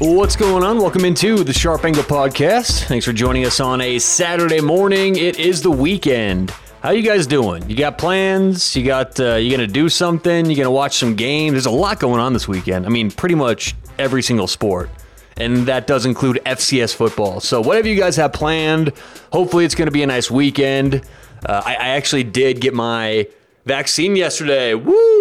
What's going on? Welcome into the Sharp Angle Podcast. Thanks for joining us on a Saturday morning. It is the weekend. How you guys doing? You got plans? You got uh, you gonna do something? You gonna watch some games? There's a lot going on this weekend. I mean, pretty much every single sport, and that does include FCS football. So whatever you guys have planned, hopefully it's gonna be a nice weekend. Uh, I, I actually did get my vaccine yesterday. Woo!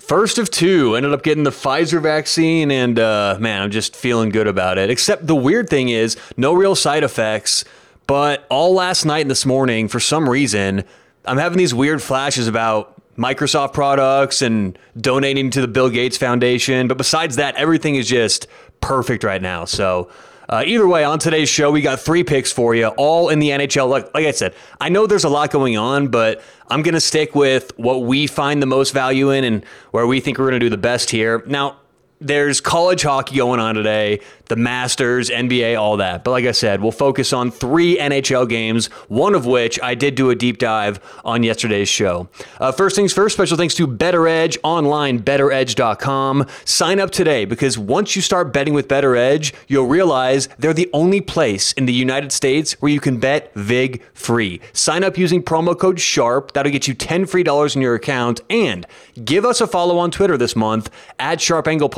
First of two, ended up getting the Pfizer vaccine, and uh, man, I'm just feeling good about it. Except the weird thing is, no real side effects. But all last night and this morning, for some reason, I'm having these weird flashes about Microsoft products and donating to the Bill Gates Foundation. But besides that, everything is just perfect right now. So uh, either way, on today's show, we got three picks for you, all in the NHL. Like, like I said, I know there's a lot going on, but I'm going to stick with what we find the most value in and where we think we're going to do the best here. Now, there's college hockey going on today, the Masters, NBA, all that. But like I said, we'll focus on three NHL games, one of which I did do a deep dive on yesterday's show. Uh, first things first, special thanks to Better Edge online, betteredge.com. Sign up today because once you start betting with Better Edge, you'll realize they're the only place in the United States where you can bet VIG free. Sign up using promo code SHARP. That'll get you 10 free dollars in your account. And give us a follow on Twitter this month at Sharp Angle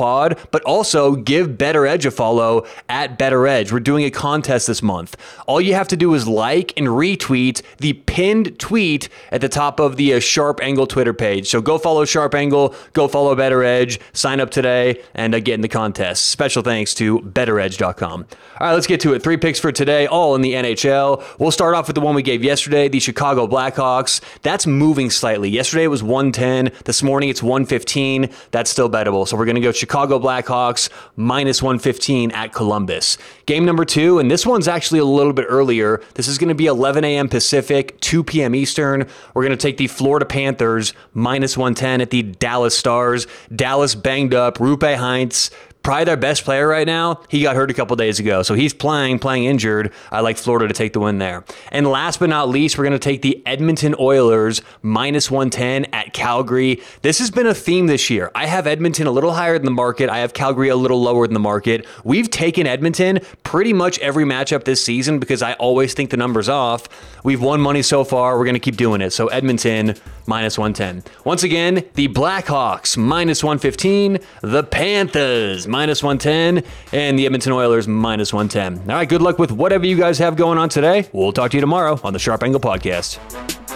but also give Better Edge a follow at Better Edge. We're doing a contest this month. All you have to do is like and retweet the pinned tweet at the top of the uh, Sharp Angle Twitter page. So go follow Sharp Angle, go follow Better Edge, sign up today, and uh, get in the contest. Special thanks to BetterEdge.com. All right, let's get to it. Three picks for today, all in the NHL. We'll start off with the one we gave yesterday, the Chicago Blackhawks. That's moving slightly. Yesterday it was 110. This morning it's 115. That's still bettable. So we're going to go Chicago Blackhawks minus 115 at Columbus. Game number two, and this one's actually a little bit earlier. This is going to be 11 a.m. Pacific, 2 p.m. Eastern. We're going to take the Florida Panthers minus 110 at the Dallas Stars. Dallas banged up. Roope Hintz probably their best player right now. He got hurt a couple days ago, so he's playing, playing injured. I like Florida to take the win there. And last but not least, we're going to take the Edmonton Oilers minus 110 at Calgary. This has been a theme this year. I have Edmonton a little higher than the market. I have Calgary a little lower than the market. We've taken Edmonton pretty much every matchup this season because I always think the number's off. We've won money so far. We're going to keep doing it. So Edmonton minus 110. Once again, the Blackhawks minus 115, the Panthers minus 110, and the Edmonton Oilers minus 110. All right, good luck with whatever you guys have going on today. We'll talk to you tomorrow on the Sharp Angle Podcast.